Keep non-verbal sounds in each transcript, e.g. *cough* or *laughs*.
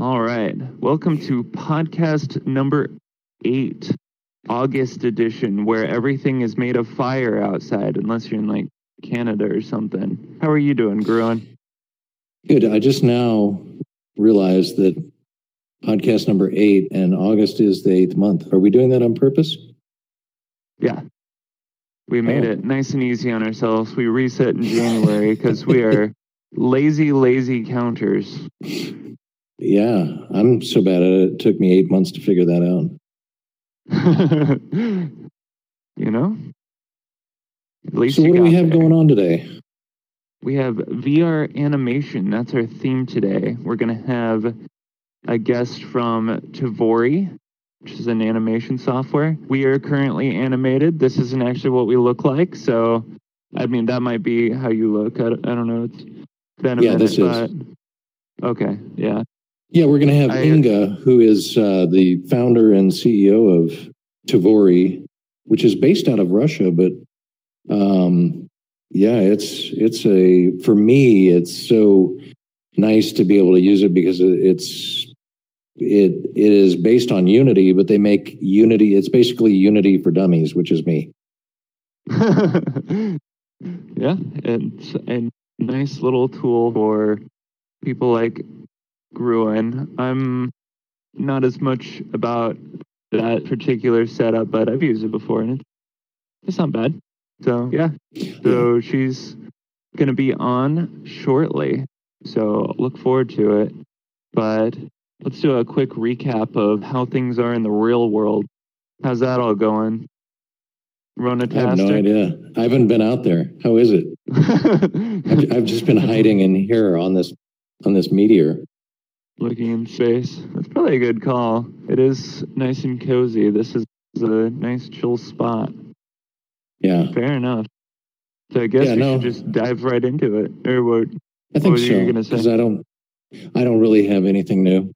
All right. Welcome to podcast number eight, August edition, where everything is made of fire outside, unless you're in like Canada or something. How are you doing, Gruen? Good. I just now realized that podcast number eight and August is the eighth month. Are we doing that on purpose? Yeah. We made Oh. it nice and easy on ourselves. We reset in January because we are *laughs* lazy, lazy counters. Yeah, I'm so bad at it. It took me eight months to figure that out. *laughs* you know? At least So what do we have there. going on today? We have VR animation. That's our theme today. We're going to have a guest from Tavori, which is an animation software. We are currently animated. This isn't actually what we look like. So, I mean, that might be how you look. I, don't- I don't know. It's been a Yeah, minute, this is. but okay. Yeah. Yeah, we're going to have I- Inga, who is uh, the founder and CEO of Tavori, which is based out of Russia, but um, yeah, it's it's a for me, it's so nice to be able to use it because it's it it is based on Unity, but they make Unity. It's basically Unity for dummies, which is me. *laughs* yeah, it's a nice little tool for people like Gruen. I'm not as much about that particular setup, but I've used it before and it's, not bad. So, yeah. So she's going to be on shortly. So look forward to it. But let's do a quick recap of how things are in the real world. How's that all going? Rona I have no idea. I haven't been out there. How is it? *laughs* I've, I've just been hiding in here on this on this meteor. Looking in space. That's probably a good call. It is nice and cozy. This is a nice chill spot. Yeah, Fair enough. So I guess Yeah, we no. should just dive right into it. Or what? I think was so. you gonna say? Because I don't, I don't really have anything new.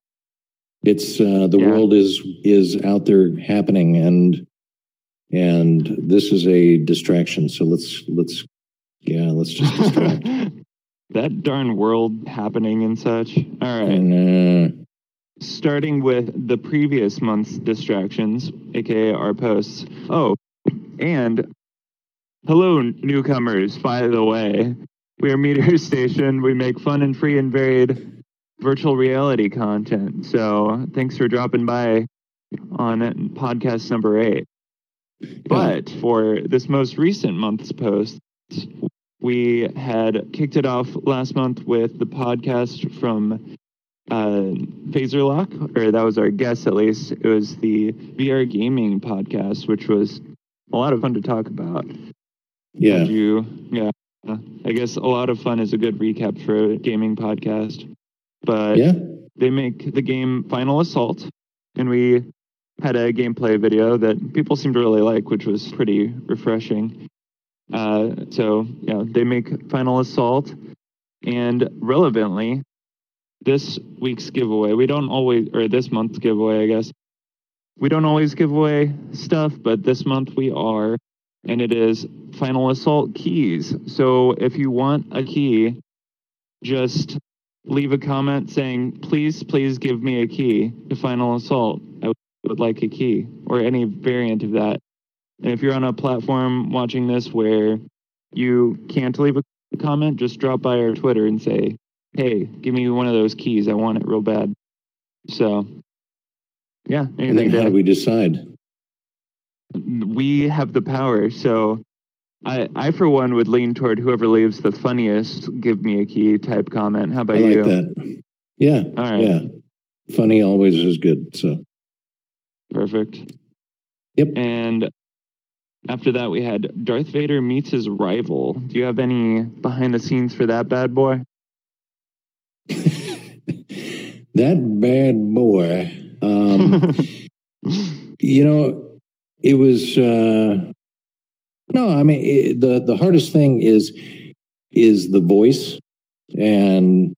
It's uh, the Yeah. world is is out there happening, and and this is a distraction. So let's let's yeah, let's just distract. *laughs* that darn world happening and such. All right. uh, Starting with the previous month's distractions, aka our posts. Oh, and hello, newcomers, by the way. We are Meteor *laughs* Station. We make fun and free and varied virtual reality content. So thanks for dropping by on podcast number eight. But for this most recent month's post, we had kicked it off last month with the podcast from uh, Phaser Lock, or that was our guest at least. It was the VR gaming podcast, which was a lot of fun to talk about. yeah, Did you, yeah. I guess a lot of fun is a good recap for a gaming podcast. But yeah, they make the game Final Assault, and we had a gameplay video that people seemed to really like, which was pretty refreshing. Uh, so yeah, they make Final Assault, and relevantly, this week's giveaway. We don't always, or this month's giveaway, I guess. We don't always give away stuff, but this month we are, and it is Final Assault keys. So if you want a key, just leave a comment saying, please, please give me a key to Final Assault. I would like a key or any variant of that. And if you're on a platform watching this where you can't leave a comment, just drop by our Twitter and say, hey, give me one of those keys. I want it real bad. So, yeah, and then how do we decide? we have the power. So I, I for one would lean toward whoever leaves the funniest give me a key type comment. How about I like you? that. Yeah, All right. yeah. Funny always is good. So Perfect. Yep. And after that we had Darth Vader meets his rival. Do you have any behind the scenes for that bad boy? *laughs* that bad boy. Um, *laughs* you know, it was. Uh, no, I mean it, the the hardest thing is is the voice, and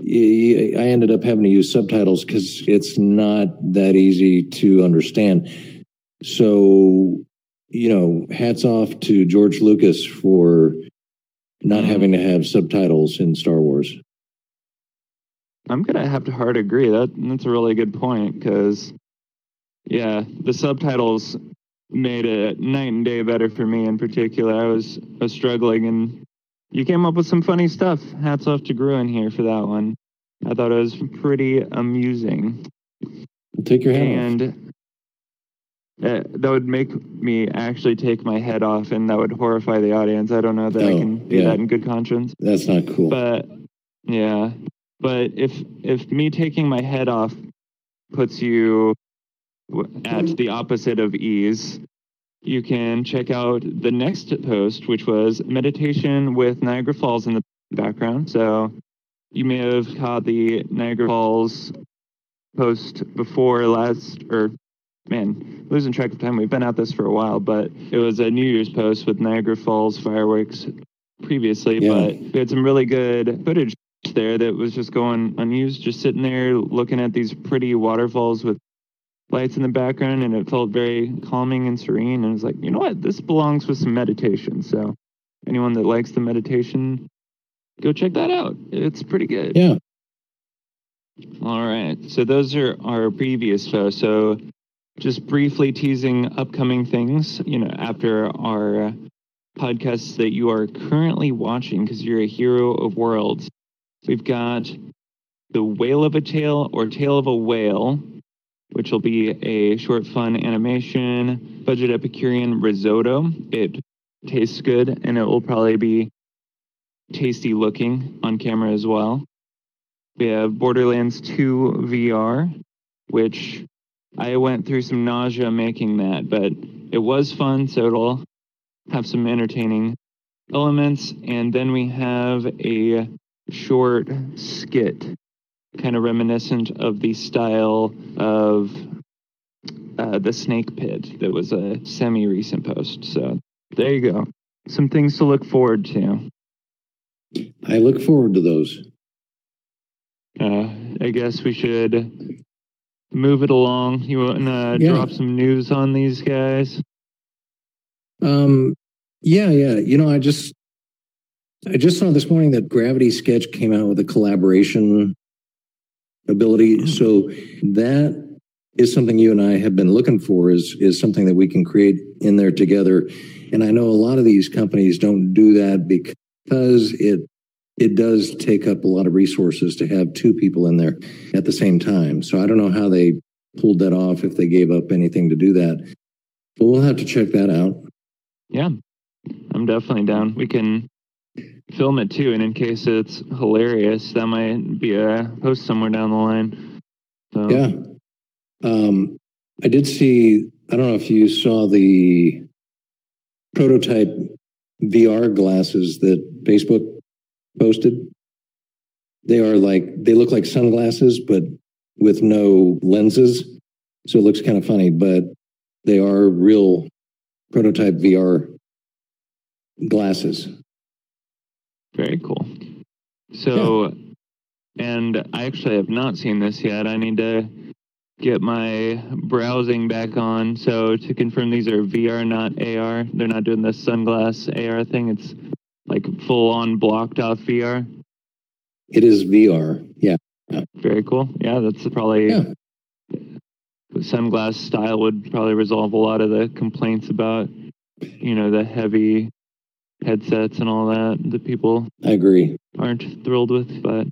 I ended up having to use subtitles because it's not that easy to understand. So, you know, hats off to George Lucas for not Mhm. having to have subtitles in Star Wars. I'm gonna have to hard agree. That that's a really good point because, yeah, the subtitles made it night and day better for me in particular. I was, I was struggling, and you came up with some funny stuff. Hats off to Gruen here for that one. I thought it was pretty amusing. Take your hand and off. Uh, that would make me actually take my head off, and that would horrify the audience. I don't know that I Oh, can do yeah. that in good conscience. That's not cool. But yeah, but if if me taking my head off puts you at the opposite of ease, you can check out the next post, which was meditation with Niagara Falls in the background. So you may have caught the Niagara Falls post before last, or man, losing track of time. We've been at this for a while, but it was a New Year's post with Niagara Falls fireworks previously, Yeah. but we had some really good footage there that was just going unused, just sitting there looking at these pretty waterfalls with lights in the background, and it felt very calming and serene. And it's like, you know what, this belongs with some meditation. So, anyone that likes the meditation, go check that out. It's pretty good. yeah. All right. So those are our previous posts. So just briefly teasing upcoming things, you know, after our uh, podcasts that you are currently watching because you're a hero of worlds. We've got The Whale of a Tale or Tale of a Whale, which will be a short fun animation, budget Epicurean risotto. It tastes good and it will probably be tasty looking on camera as well. We have Borderlands 2 VR, which I went through some nausea making that, but it was fun, so it'll have some entertaining elements. And then we have a short skit, kind of reminiscent of the style of uh, the Snake Pit that was a semi recent post. So there you go. Some things to look forward to. I look forward to those. Uh, I guess we should move it along. You want to Yeah. drop some news on these guys? Um, yeah, yeah. You know, I just, I just saw this morning that Gravity Sketch came out with a collaboration ability. Mm. So that is something you and I have been looking for. Is is something that we can create in there together. And I know a lot of these companies don't do that because it it does take up a lot of resources to have two people in there at the same time. So I don't know how they pulled that off if they gave up anything to do that. But we'll have to check that out. Yeah, I'm definitely down. We can film it too, and in case it's hilarious, that might be a post somewhere down the line. So, Yeah. Um, I did see, I don't know if you saw the prototype VR glasses that Facebook posted. They are like, they look like sunglasses, but with no lenses. So it looks kind of funny, but they are real prototype VR glasses. very cool. So, and I actually have not seen this yet. I need to get my browsing back on. So to confirm, these are VR, not AR. They're not doing the sunglass AR thing. It's like full on blocked off VR. It is VR. Yeah. Very cool. Yeah, that's probably Yeah. sunglass style would probably resolve a lot of the complaints about, you know, the heavy headsets and all that that people I agree. aren't thrilled with. But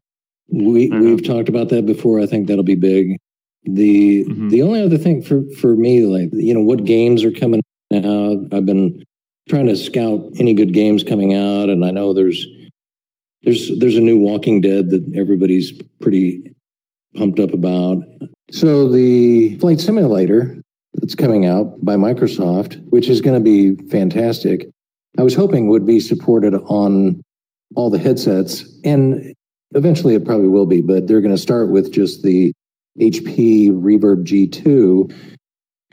We we've talked about that before. I think that'll be big. The Mhm. the only other thing for for me, like you know, what games are coming out? I've been trying to scout any good games coming out, and I know there's there's there's a new Walking Dead that everybody's pretty pumped up about. So the flight simulator that's coming out by Microsoft, which is going to be fantastic. I was hoping would be supported on all the headsets and Eventually, it probably will be, but they're going to start with just the HP Reverb G2,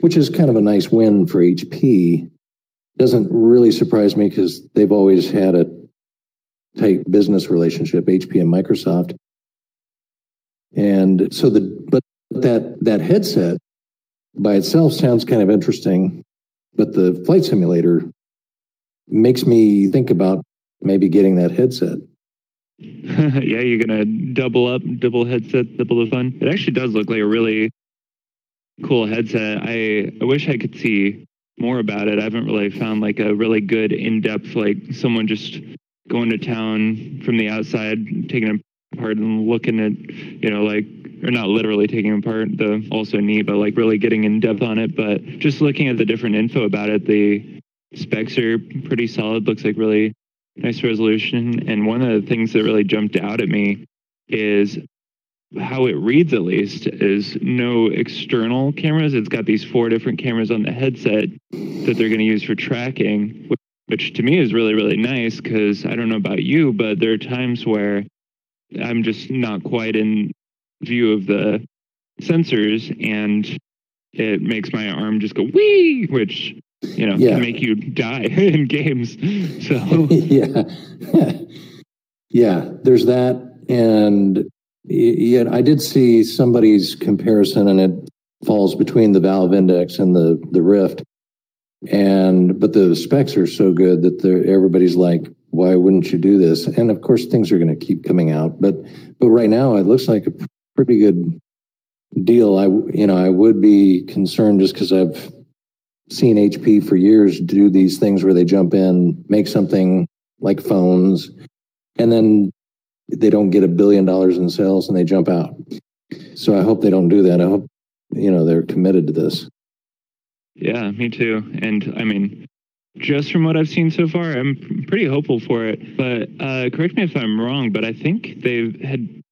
which is kind of a nice win for HP. Doesn't really surprise me because they've always had a tight business relationship, HP and Microsoft. And so the but that that headset by itself sounds kind of interesting, but the flight simulator makes me think about maybe getting that headset. *laughs* yeah, you're gonna double up, double headset, double the fun. It actually does look like a really cool headset. I I wish I could see more about it. I haven't really found like a really good in-depth like someone just going to town from the outside, taking apart and looking at, you know, like or not literally taking apart the also neat, but like really getting in depth on it. But just looking at the different info about it, the specs are pretty solid. Looks like really nice resolution. And one of the things that really jumped out at me is how it reads at least is no external cameras. It's got these four different cameras on the headset that they're going to use for tracking, which to me is really, really nice because I don't know about you, but there are times where I'm just not quite in view of the sensors and it makes my arm just go wee, which you know yeah. can make you die *laughs* in games. So *laughs* yeah, *laughs* yeah. There's that, and Yet I did see somebody's comparison, and it falls between the Valve Index and the the Rift. And but the specs are so good that everybody's like, why wouldn't you do this? And of course, things are going to keep coming out. But but right now, it looks like a pretty good deal. I you know I would be concerned just because I've seen HP for years do these things where they jump in, make something like phones, and then they don't get a billion dollars in sales and they jump out. So I hope they don't do that. I hope you know they're committed to this. Yeah, me too. And I mean, just from what I've seen so far, I'm pretty hopeful for it. But uh, correct me if I'm wrong, but I think they had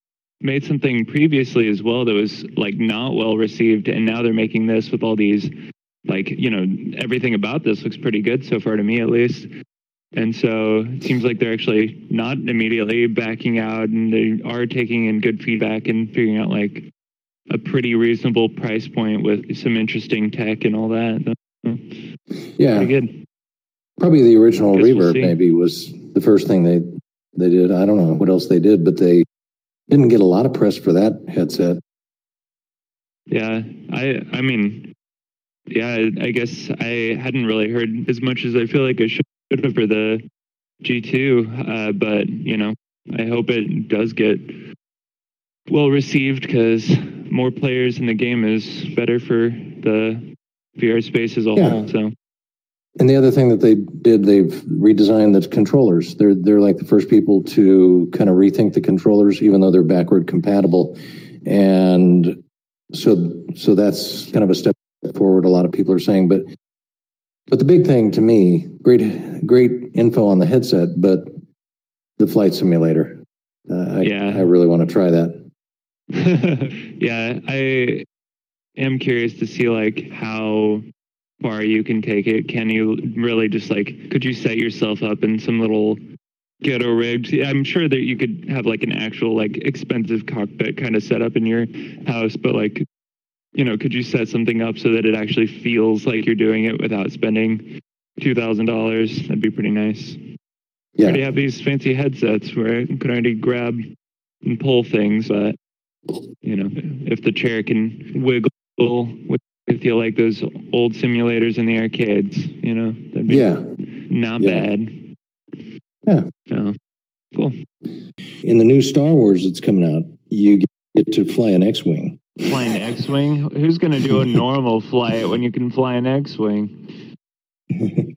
made something previously as well that was like not well received, and now they're making this with all these like you know everything about this looks pretty good so far to me at least and so it seems like they're actually not immediately backing out and they are taking in good feedback and figuring out like a pretty reasonable price point with some interesting tech and all that. Yeah. Pretty good. Probably the original reverb we'll maybe was the first thing they they did. I don't know what else they did, but they didn't get a lot of press for that headset. Yeah, I I mean, yeah, I guess I hadn't really heard as much as I feel like I should good for the G2, uh, but you know, I hope it does get well received because more players in the game is better for the VR space as a yeah. whole. So. And the other thing that they did, they've redesigned the controllers. They're they're like the first people to kind of rethink the controllers, even though they're backward compatible. And so so that's kind of a step forward. A lot of people are saying, but but the big thing to me, great, great info on the headset, but the flight simulator. Uh, I, yeah, I really want to try that. *laughs* yeah, I am curious to see like how far you can take it. Can you really just like could you set yourself up in some little ghetto rigged? I'm sure that you could have like an actual like expensive cockpit kind of set up in your house, but like you know, could you set something up so that it actually feels like you're doing it without spending two thousand dollars? That'd be pretty nice. Yeah. I already have these fancy headsets where I can already grab and pull things, but you know, if the chair can wiggle with you like those old simulators in the arcades, you know, that'd be yeah. not yeah. bad. Yeah. So cool. In the new Star Wars that's coming out, you get to fly an X-wing flying X-wing. Who's going to do a normal *laughs* flight when you can fly an X-wing? *laughs*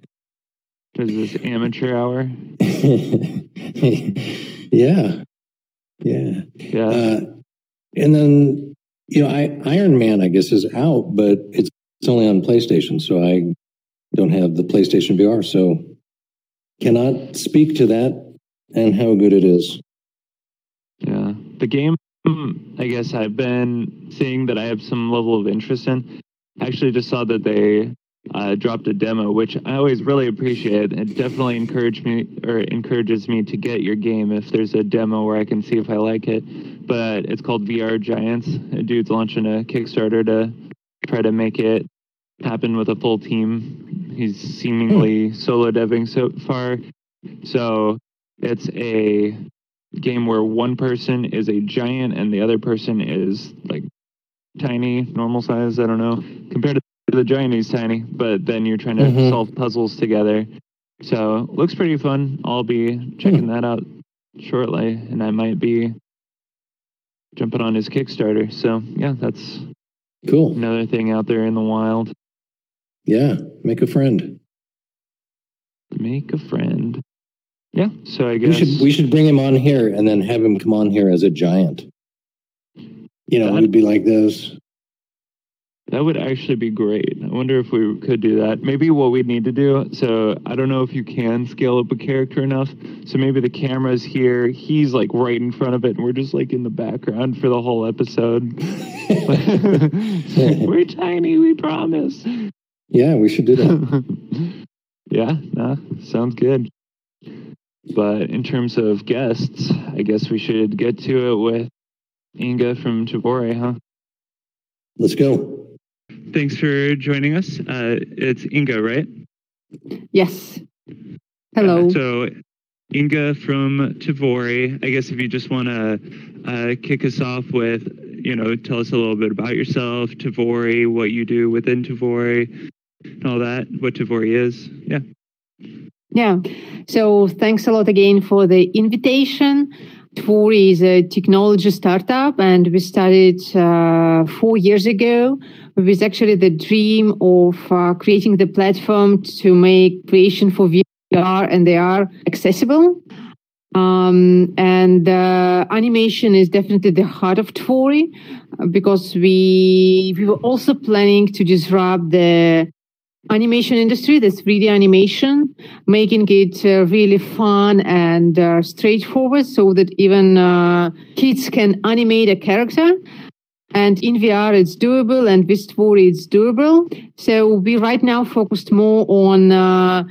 Is this amateur hour? *laughs* yeah, yeah, yeah. Uh, and then you know, I, Iron Man, I guess, is out, but it's it's only on PlayStation, so I don't have the PlayStation VR, so cannot speak to that and how good it is. Yeah, the game I guess I've been seeing that I have some level of interest in. I actually just saw that they uh, dropped a demo, which I always really appreciate. It definitely encouraged me or encourages me to get your game if there's a demo where I can see if I like it. But it's called VR Giants. A dude's launching a Kickstarter to try to make it happen with a full team. He's seemingly hmm. solo deving so far. So it's a game where one person is a giant and the other person is like tiny, normal size. I don't know. Compared to the giant, he's tiny, but then you're trying to mm-hmm. solve puzzles together. So looks pretty fun. I'll be checking mm. that out shortly, and I might be jumping on his Kickstarter. So yeah, that's cool. Another thing out there in the wild. Yeah, make a friend. Make a friend. Yeah, so I guess we should we should bring him on here and then have him come on here as a giant. You know, that, we'd be like this. That would actually be great. I wonder if we could do that. Maybe what we need to do. So I don't know if you can scale up a character enough. So maybe the camera's here. He's like right in front of it, and we're just like in the background for the whole episode. *laughs* we're tiny. We promise. Yeah, we should do that. *laughs* yeah, nah, sounds good. But in terms of guests, I guess we should get to it with Inga from Tvori, huh? Let's go. Thanks for joining us. Uh, it's Inga, right? Yes. Hello. Uh, so, Inga from Tvori. I guess if you just want to uh, kick us off with, you know, tell us a little bit about yourself, Tvori, what you do within Tvori, and all that, what Tvori is. Yeah. Yeah. So, thanks a lot again for the invitation. Tvori is a technology startup, and we started uh, four years ago with actually the dream of uh, creating the platform to make creation for VR and AR accessible. Um, and uh, animation is definitely the heart of Tvori uh, because we we were also planning to disrupt the animation industry, the 3D animation, making it uh, really fun and uh, straightforward so that even uh, kids can animate a character. And in VR, it's doable, and with Tvori, it's doable. So we right now focused more on uh,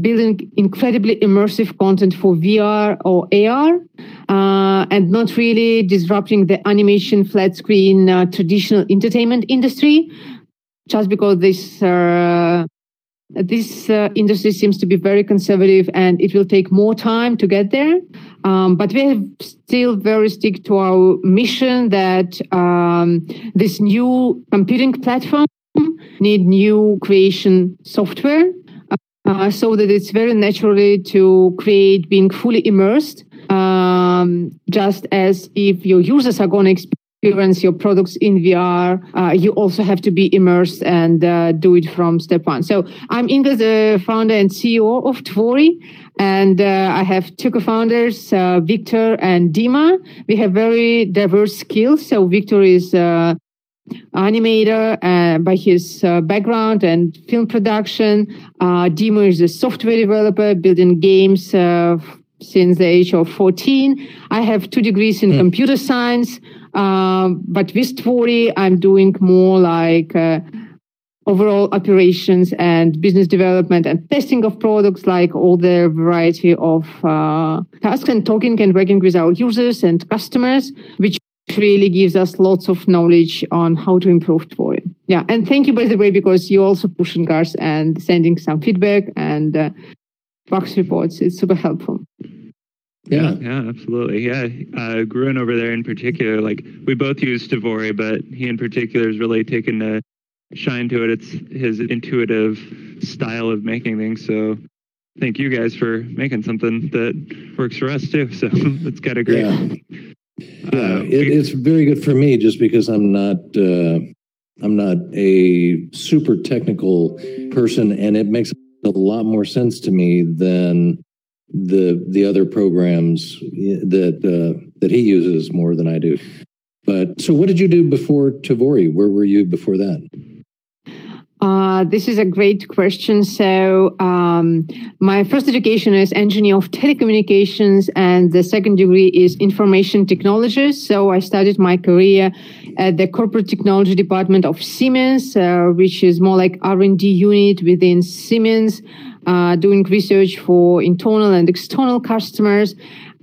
building incredibly immersive content for VR or AR, uh, and not really disrupting the animation flat screen uh, traditional entertainment industry just because this uh, this uh, industry seems to be very conservative and it will take more time to get there. Um, but we have still very stick to our mission that um, this new computing platform need new creation software uh, so that it's very naturally to create being fully immersed um, just as if your users are going to experience experience your products in VR, uh, you also have to be immersed and uh, do it from step one. So I'm Inga, the founder and CEO of Tvori. And uh, I have two co-founders, uh, Victor and Dima. We have very diverse skills. So Victor is uh, animator uh, by his uh, background and film production. Uh, Dima is a software developer building games uh, since the age of 14. I have two degrees in mm. computer science. Um, but with Tvori, I'm doing more like uh, overall operations and business development and testing of products, like all the variety of uh, tasks and talking and working with our users and customers, which really gives us lots of knowledge on how to improve Tvori. Yeah, and thank you by the way because you also pushing us and sending some feedback and uh, box reports. It's super helpful. Yeah, yeah, absolutely. Yeah, uh, Gruen over there in particular, like we both use Tvori, but he in particular has really taken a shine to it. It's his intuitive style of making things. So thank you guys for making something that works for us too. *laughs* So it's kind of great. Yeah, yeah uh, it, it's very good for me just because I'm not. Uh, I'm not a super technical person, and it makes a lot more sense to me than the the other programs that uh, that he uses more than I do. But so, what did you do before Tavori? Where were you before that? Uh, this is a great question. So, um, my first education is engineer of telecommunications, and the second degree is information technologies. So, I started my career at the corporate technology department of Siemens, uh, which is more like R and D unit within Siemens uh, doing research for internal and external customers.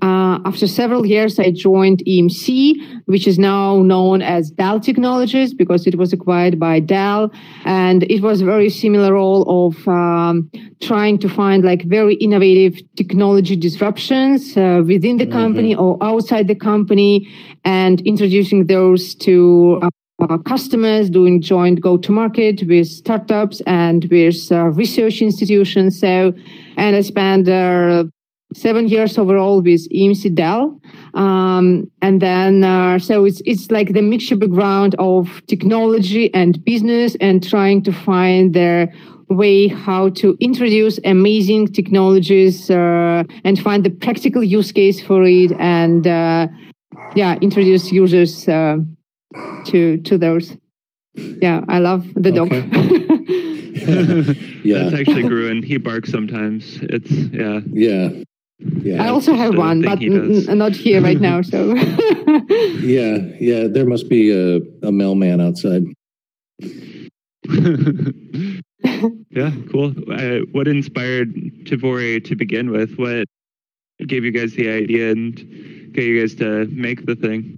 Uh, after several years, I joined EMC, which is now known as Dell Technologies because it was acquired by Dell. And it was a very similar role of um, trying to find like very innovative technology disruptions uh, within the mm-hmm. company or outside the company and introducing those to uh, uh, customers, doing joint go-to-market with startups and with uh, research institutions. So, and I spent uh, seven years overall with EMC Dell. Um, and then, uh, so it's, it's like the mixture background of technology and business and trying to find their way how to introduce amazing technologies uh, and find the practical use case for it and uh, yeah introduce users uh, to to those. Yeah i love the dog. Okay. *laughs* *laughs* yeah. That's actually gruen he barks sometimes. It's yeah. Yeah yeah, I also have one, but n- not here right now. So *laughs* yeah, yeah, there must be a, a mailman outside. *laughs* yeah, cool. Uh, what inspired Tvori to begin with? What gave you guys the idea and get you guys to make the thing?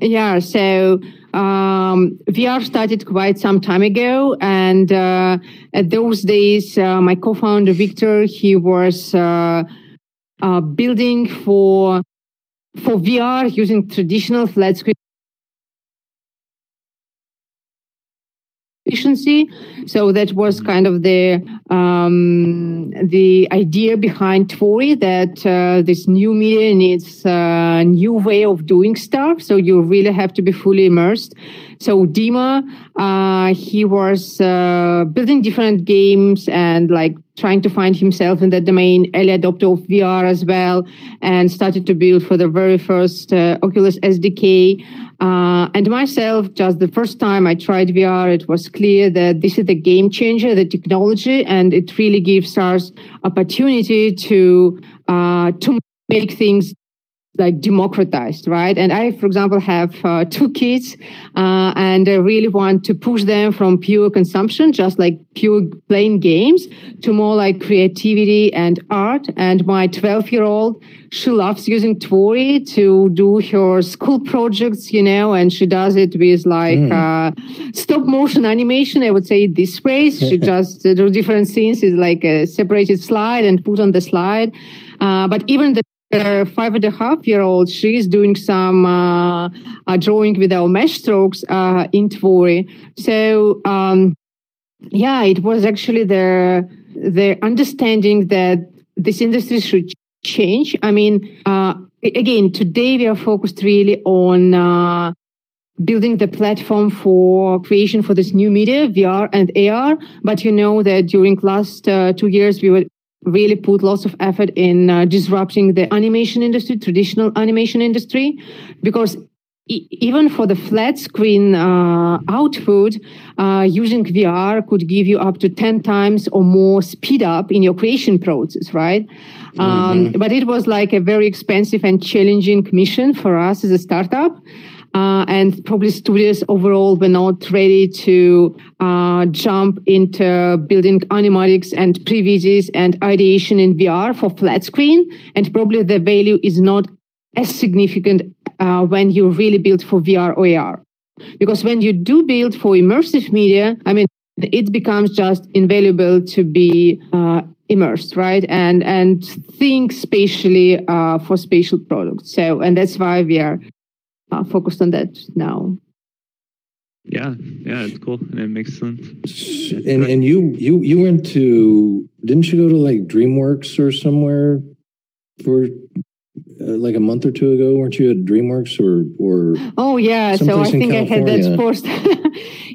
Yeah, so um, VR started quite some time ago, and uh, at those days, uh, my co-founder Victor he was uh, uh, building for for VR using traditional flat screen efficiency. So that was kind of the um, the idea behind Tvori that uh, this new media needs a new way of doing stuff. So you really have to be fully immersed. So Dima, uh, he was uh, building different games and like trying to find himself in that domain, early adopter of VR as well, and started to build for the very first uh, Oculus SDK. Uh, and myself, just the first time I tried VR, it was clear that this is the game changer, the technology, and it really gives us opportunity to uh, to make things like democratized, right? And I, for example, have uh, two kids, uh, and I really want to push them from pure consumption, just like pure playing games, to more like creativity and art. And my 12 year old, she loves using Tvori to do her school projects, you know, and she does it with like mm. uh, stop motion animation. I would say this way. She *laughs* just uh, do different scenes is like a separated slide and put on the slide. Uh, but even the uh, five and a half year old, she's doing some uh, uh, drawing with our mesh strokes uh, in Tvori. So, um, yeah, it was actually the the understanding that this industry should change. I mean, uh, again, today we are focused really on uh, building the platform for creation for this new media, VR and AR. But you know that during last uh, two years, we were really put lots of effort in uh, disrupting the animation industry, traditional animation industry, because e- even for the flat screen uh, output, uh, using VR could give you up to 10 times or more speed up in your creation process, right? Um, mm-hmm. But it was like a very expensive and challenging mission for us as a startup. Uh, and probably studios overall were not ready to uh, jump into building animatics and previews and ideation in VR for flat screen. And probably the value is not as significant uh, when you really build for VR or AR. Because when you do build for immersive media, I mean, it becomes just invaluable to be uh, immersed, right? And and think spatially uh, for spatial products. So, and that's why we are uh, focused on that now. Yeah, yeah, it's cool and it makes sense. And and you you you went to didn't you go to like DreamWorks or somewhere for uh, like a month or two ago? Weren't you at DreamWorks or or? Oh yeah, so I think I had that post. *laughs*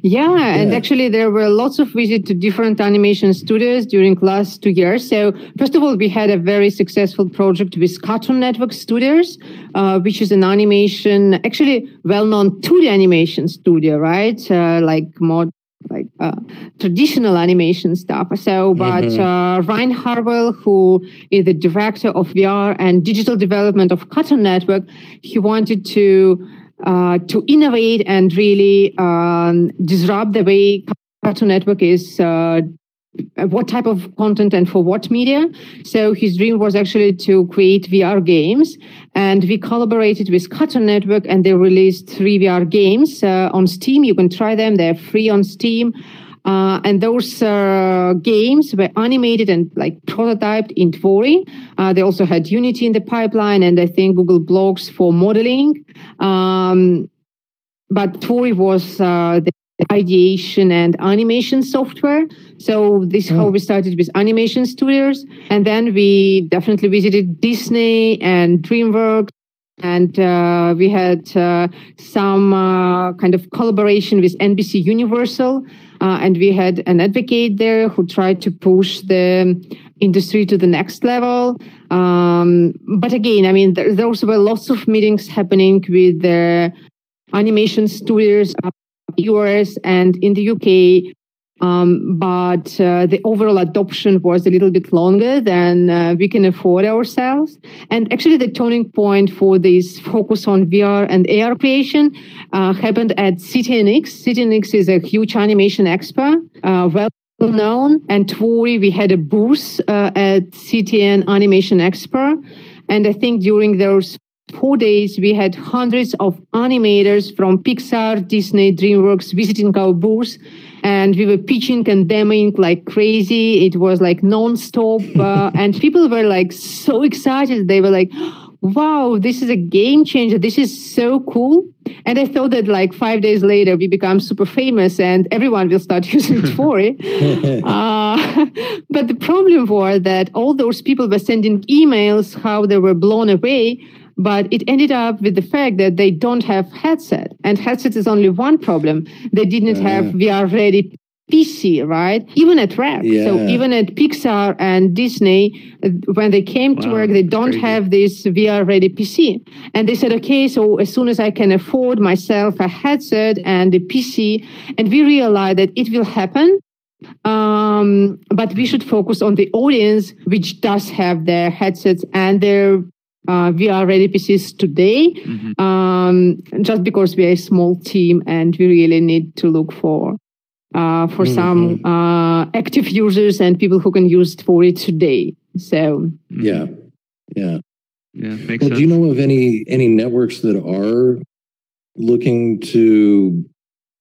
yeah, yeah, and actually there were lots of visits to different animation studios during last two years. So first of all, we had a very successful project with Cartoon Network Studios, uh, which is an animation, actually well-known 2D animation studio, right? Uh, like more like uh, traditional animation stuff. So, but mm-hmm. uh, Ryan Harwell, who is the director of VR and digital development of Cartoon Network, he wanted to uh, to innovate and really um, disrupt the way Cartoon Network is uh, what type of content and for what media. So his dream was actually to create VR games. And we collaborated with Cartoon Network and they released three VR games uh, on Steam. You can try them. They're free on Steam. Uh, and those uh, games were animated and like prototyped in Tvori. Uh, they also had Unity in the pipeline and I think Google Blocks for modeling. Um, but Tvori was uh, the ideation and animation software. So this oh. how we started with animation studios, and then we definitely visited Disney and DreamWorks and uh, we had uh, some uh, kind of collaboration with NBC Universal, uh, and we had an advocate there who tried to push the industry to the next level. Um, but again, I mean, there, there also were lots of meetings happening with the animation studios, US and in the UK, um, but uh, the overall adoption was a little bit longer than uh, we can afford ourselves. And actually, the turning point for this focus on VR and AR creation uh, happened at CTNX. CTNX is a huge animation expo, uh, well known. And Tvori, we had a booth uh, at CTN Animation Expo. And I think during those four days, we had hundreds of animators from Pixar, Disney, DreamWorks visiting our booth and we were pitching and demoing like crazy. It was like nonstop, uh, *laughs* and people were like so excited. They were like, "Wow, this is a game changer! This is so cool!" And I thought that like five days later, we become super famous and everyone will start *laughs* using Tvori. *laughs* uh, but the problem was that all those people were sending emails how they were blown away but it ended up with the fact that they don't have headset and headset is only one problem they didn't uh, have vr ready PC, right? Even at Rec. Yeah. So even at Pixar and Disney, when they came wow, to work, they don't crazy. have this VR ready PC. And they said, okay, so as soon as I can afford myself a headset and a PC, and we realized that it will happen. Um, but we should focus on the audience, which does have their headsets and their uh, VR ready PCs today, mm-hmm. um, just because we are a small team and we really need to look for uh, for mm-hmm. some uh, active users and people who can use it for it today. So yeah, yeah, yeah. Makes well, sense. do you know of any any networks that are looking to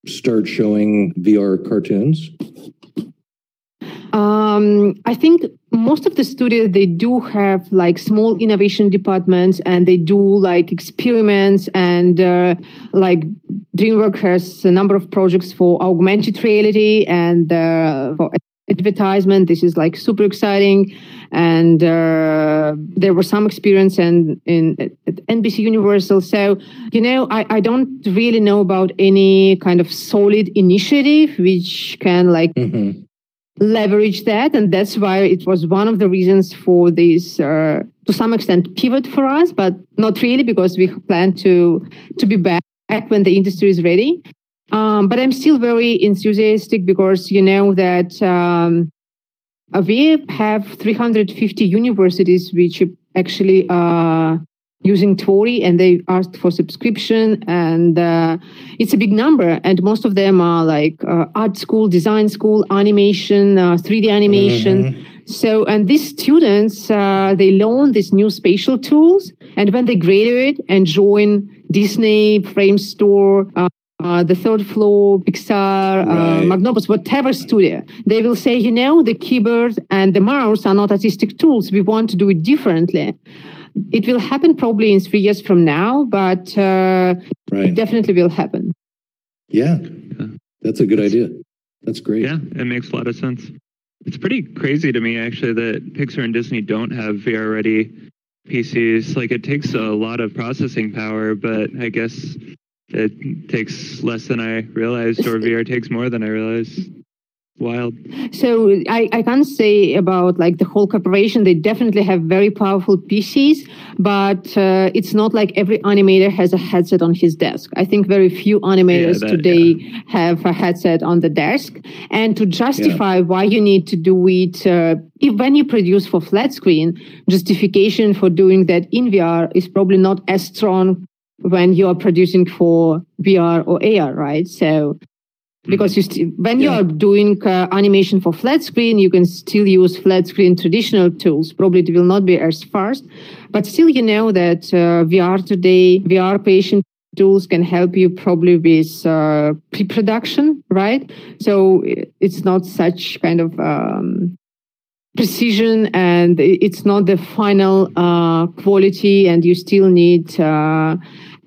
start showing VR cartoons? Um, I think most of the studios they do have like small innovation departments and they do like experiments and uh, like DreamWorks has a number of projects for augmented reality and uh, for advertisement. This is like super exciting, and uh, there was some experience in in at NBC Universal. So you know, I I don't really know about any kind of solid initiative which can like. Mm-hmm leverage that and that's why it was one of the reasons for this uh, to some extent pivot for us but not really because we plan to to be back when the industry is ready. Um, but i'm still very enthusiastic because you know that um, we have 350 universities which actually uh, using Tvori and they asked for subscription and uh, it's a big number and most of them are like uh, art school design school animation uh, 3d animation mm-hmm. so and these students uh, they learn these new spatial tools and when they graduate and join disney Framestore uh, uh, the third floor, Pixar, right. Magnopus, whatever studio, they will say, you know, the keyboard and the mouse are not artistic tools. We want to do it differently. It will happen probably in three years from now, but uh, right. it definitely will happen. Yeah, that's a good idea. That's great. Yeah, it makes a lot of sense. It's pretty crazy to me, actually, that Pixar and Disney don't have VR ready PCs. Like, it takes a lot of processing power, but I guess it takes less than I realized, or *laughs* VR takes more than I realized wild. So I, I can't say about like the whole corporation. They definitely have very powerful pcs but uh, it's not like every animator has a headset on his desk. I think very few animators yeah, that, today yeah. have a headset on the desk. And to justify yeah. why you need to do it uh, if, when you produce for flat screen justification for doing that in vr is probably not as strong when you are producing for vr or ar right? So because you st- when yeah. you are doing uh, animation for flat screen you can still use flat screen traditional tools. Probably it will not be as fast but still you know that uh, vr today vr patient tools can help you probably with uh, pre-production right? So it's not such kind of um, precision and it's not the final uh, quality and you still need uh,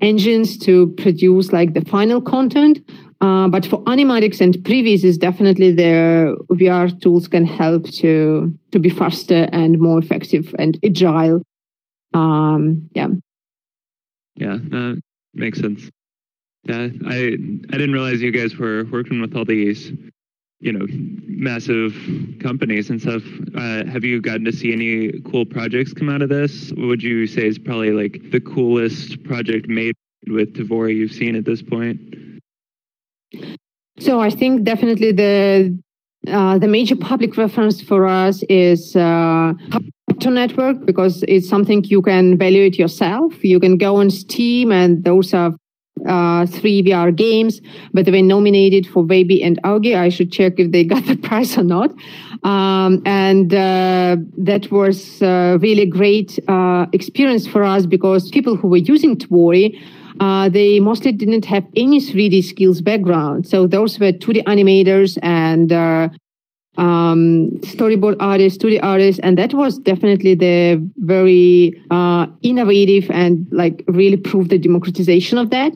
engines to produce like the final content Uh, but for animatics and previs is definitely the VR tools can help to to be faster and more effective and agile. Um, yeah. Yeah, that makes sense. Yeah, I I didn't realize you guys were working with all these, you know, massive companies and stuff. Uh, have you gotten to see any cool projects come out of this? What would you say is probably like the coolest project made with Tvori you've seen at this point? So I think definitely the uh, the major public reference for us is uh, Network because it's something you can evaluate yourself. You can go on Steam, and those are uh, three VR games, but they were nominated for Baby and Augie. I should check if they got *laughs* the prize or not. Um, and uh, that was uh, really great uh, experience for us because people who were using Tvori uh, they mostly didn't have any 3D skills background. So those were 2D animators and uh, um, storyboard artists, 2D artists, and that was definitely the very uh, innovative and like really proved the democratization of that.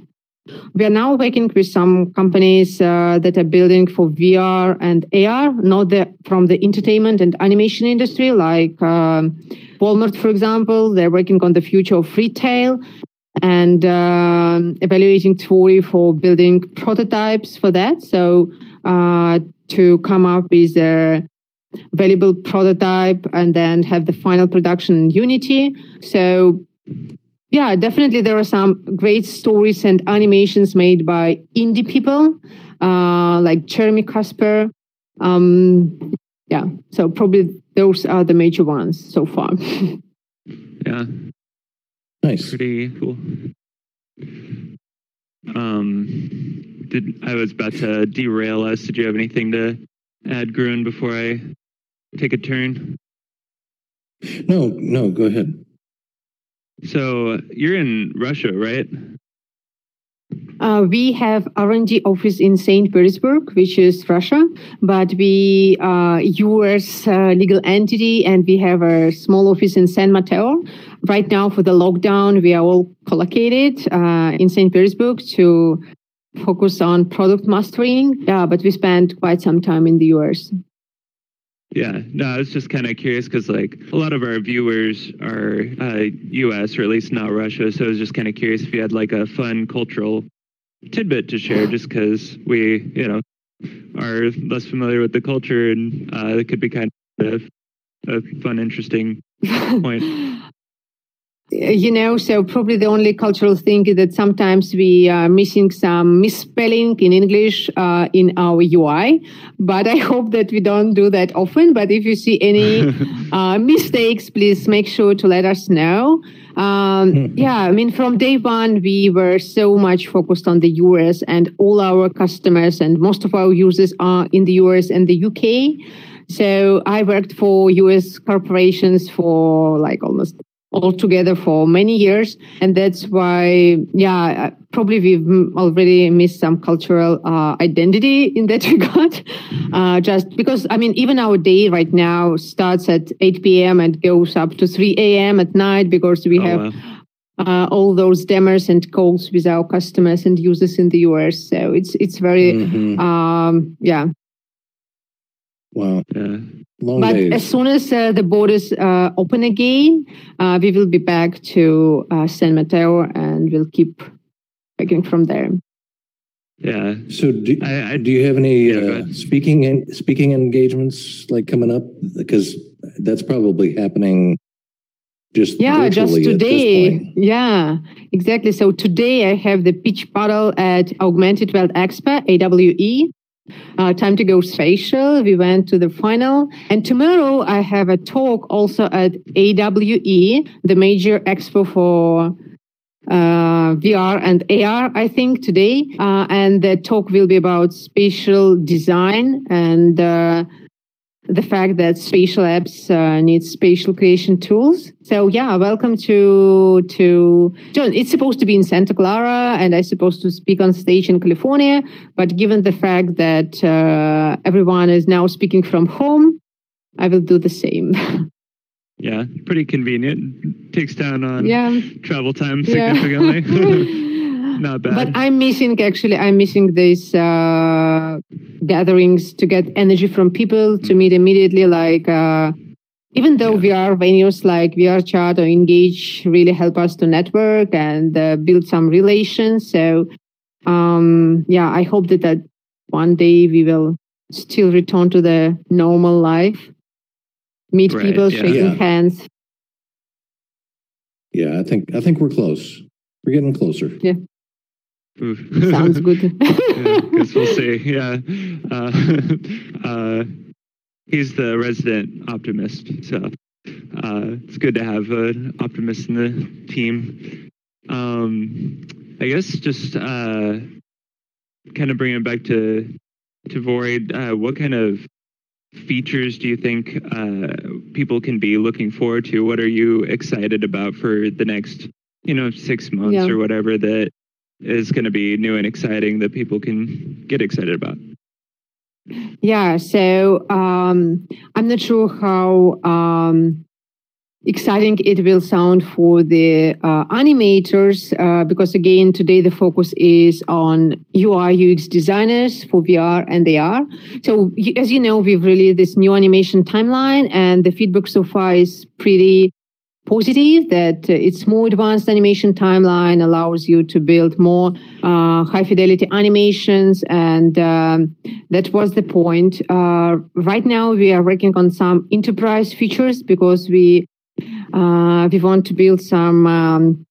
We are now working with some companies uh, that are building for VR and AR, not the, from the entertainment and animation industry, like um, Walmart, for example. They're working on the future of retail and uh, evaluating Tvori for building prototypes for that. So uh, to come up with a valuable prototype and then have the final production in Unity. So yeah, definitely there are some great stories and animations made by indie people uh, like Jeremy Casper. Um, yeah, so probably those are the major ones so far. *laughs* yeah, Nice. Pretty cool. Um, did I was about to derail us. Did you have anything to add, Gruen, before I take a turn? No, no, go ahead. So you're in Russia, right? Uh, we have R&D office in St. Petersburg, which is Russia, but we are US uh, legal entity and we have a small office in San Mateo. Right now for the lockdown, we are all collocated uh, in St. Petersburg to focus on product mastering. Yeah, but we spent quite some time in the US. Yeah, no, I was just kind of curious because like a lot of our viewers are uh, U.S. or at least not Russia, so I was just kind of curious if you had like a fun cultural tidbit to share, just because we, you know, are less familiar with the culture and uh, it could be kind of a fun, interesting *laughs* point. You know, so probably the only cultural thing is that sometimes we are missing some misspelling in English uh, in our UI. But I hope that we don't do that often. But if you see any *laughs* uh, mistakes, please make sure to let us know. Um, *laughs* yeah, I mean, from day one, we were so much focused on the US, and all our customers and most of our users are in the US and the UK. So I worked for US corporations for like almost altogether for many years. And that's why yeah probably we've already missed some cultural uh, identity in that *laughs* regard. Uh, just because i mean even our day right now starts at 8 p.m and goes up to 3 a.m at night because we oh, have wow. uh, all those demos and calls with our customers and users in the us so it's it's very mm-hmm. um, yeah. Wow. Yeah Long but days. as soon as uh, the borders uh, open again, uh, we will be back to uh, San Mateo and we'll keep working from there. Yeah. So do, I, I, do you have any yeah, uh, speaking and speaking engagements like coming up? Because that's probably happening just yeah just today yeah exactly so today i have the pitch battle at augmented world expo awe uh, time to go spatial. We went to the final. And tomorrow I have a talk also at AWE, the major expo for uh, VR and AR, I think, today. Uh, and the talk will be about spatial design and uh, the fact that spatial apps uh, need spatial creation tools. So yeah, welcome to to John. It's supposed to be in Santa Clara, and I'm supposed to speak on stage in California. But given the fact that uh, everyone is now speaking from home, I will do the same. *laughs* yeah, pretty convenient. Takes down on yeah. travel time significantly. Yeah. *laughs* *laughs* not bad. But I'm missing actually. I'm missing these uh, gatherings to get energy from people to meet immediately. Like uh, even though VR venues like VR Chat or Engage really help us to network and uh, build some relations. So um, yeah, I hope that that one day we will still return to the normal life, meet Right, people, yeah. shaking Yeah. hands. Yeah, I think I think we're close. We're getting closer. Oof. Sounds *laughs* good. yeah, guess we'll see. Yeah. Uh, *laughs* uh, he's the resident optimist, so uh, it's good to have an optimist in the team. Um, I guess just uh, kind of bringing it back to to Void, uh, what kind of features do you think uh, people can be looking forward to? What are you excited about for the next, you know, six months Yeah. or whatever that is going to be new and exciting that people can get excited about? Yeah, so um, I'm not sure how um, exciting it will sound for the uh, animators uh, because, again, today the focus is on UI UX designers for VR and AR. So, as you know, we've released this new animation timeline, and the feedback so far is pretty positive that uh, its more advanced animation timeline allows you to build more uh, high fidelity animations and um, that was the point. Uh, right now we are working on some enterprise features because we uh, we want to build some um,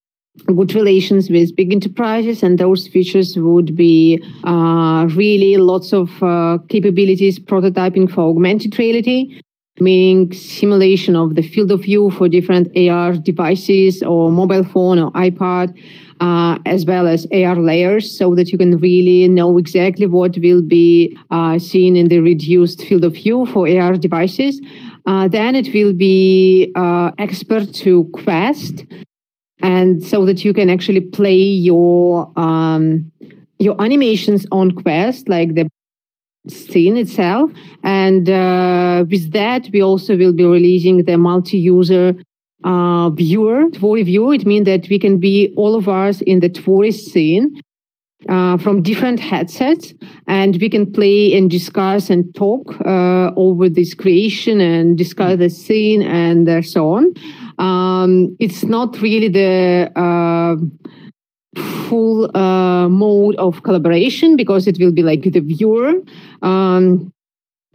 good relations with big enterprises and those features would be uh, really lots of uh, capabilities prototyping for augmented reality meaning simulation of the field of view for different AR devices or mobile phone or iPad, uh, as well as AR layers, so that you can really know exactly what will be uh, seen in the reduced field of view for AR devices. Uh, then it will be uh, expert to Quest, and so that you can actually play your um, your animations on Quest, like the scene itself. And uh, with that, we also will be releasing the multi-user uh, viewer, Tvori viewer. It means that we can be all of us in the Tvori scene uh, from different headsets, and we can play and discuss and talk uh, over this creation and discuss the scene and so on. Um, it's not really the uh, full uh, mode of collaboration because it will be like the viewer. Um,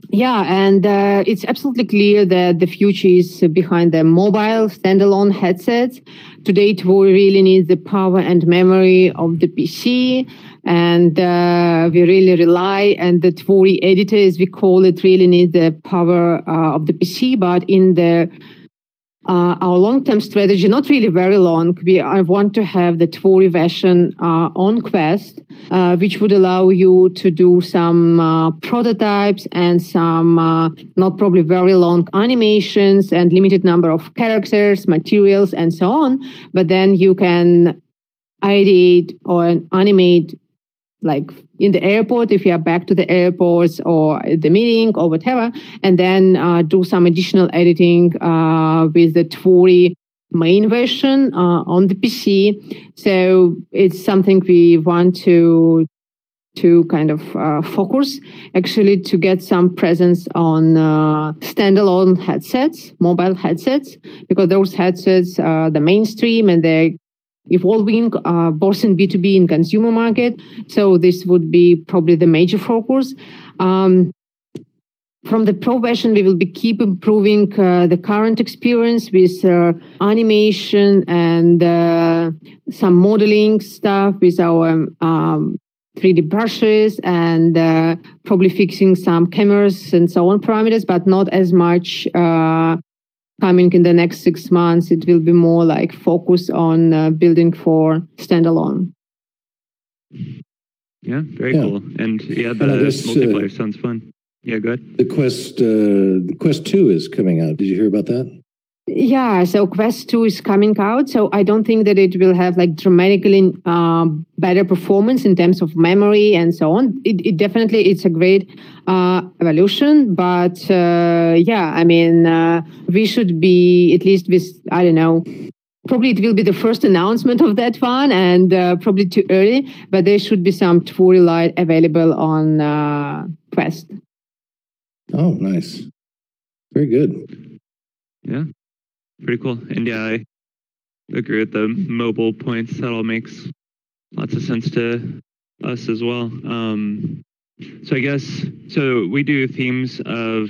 yeah, and uh, it's absolutely clear that the future is behind the mobile standalone headsets. Today, we really need the power and memory of the PC, and uh, we really rely. And the Tvori editor, as we call it, really need the power uh, of the PC. But in the uh, our long-term strategy, not really very long. We I want to have the Tvori version uh, on Quest, uh, which would allow you to do some uh, prototypes and some uh, not probably very long animations and limited number of characters, materials, and so on. But then you can ideate or animate like in the airport if you are back to the airports or the meeting or whatever and then uh, do some additional editing uh, with the Tvori main version uh, on the pc so it's something we want to to kind of uh, focus actually to get some presence on uh, standalone headsets mobile headsets because those headsets are the mainstream and they're evolving uh, both in B2B and consumer market. So this would be probably the major focus. Um, from the pro version, we will be keep improving uh, the current experience with uh, animation and uh, some modeling stuff with our um, 3D brushes and uh, probably fixing some cameras and so on parameters, but not as much uh, coming in the next six months, it will be more like focus on uh, building for standalone. Yeah, very Yeah. cool. And yeah, the And I guess, uh, sounds fun. Yeah, good. The Quest uh, the Quest Two is coming out. Did you hear about that? Yeah, so Quest 2 is coming out. So I don't think that it will have like dramatically um, better performance in terms of memory and so on. It, it definitely, it's a great uh, evolution. But uh, yeah, I mean, uh, we should be at least with, I don't know, probably it will be the first announcement of that one and uh, probably too early but there should be some Tvori Lite available on uh, quest oh nice very good yeah pretty cool. And yeah i agree with the mobile points. That all makes lots of sense to us as well. Um, so i guess so we do themes of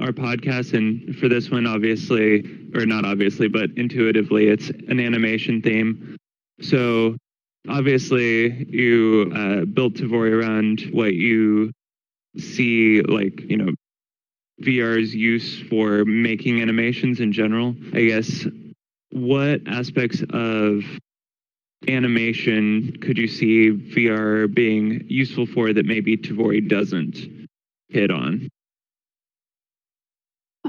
our podcast and for this one obviously or not obviously but intuitively it's an animation theme. So obviously you uh, built Tvori around what you see like you know vr's use for making animations in general i guess what aspects of animation could you see vr being useful for that maybe Tvori doesn't hit on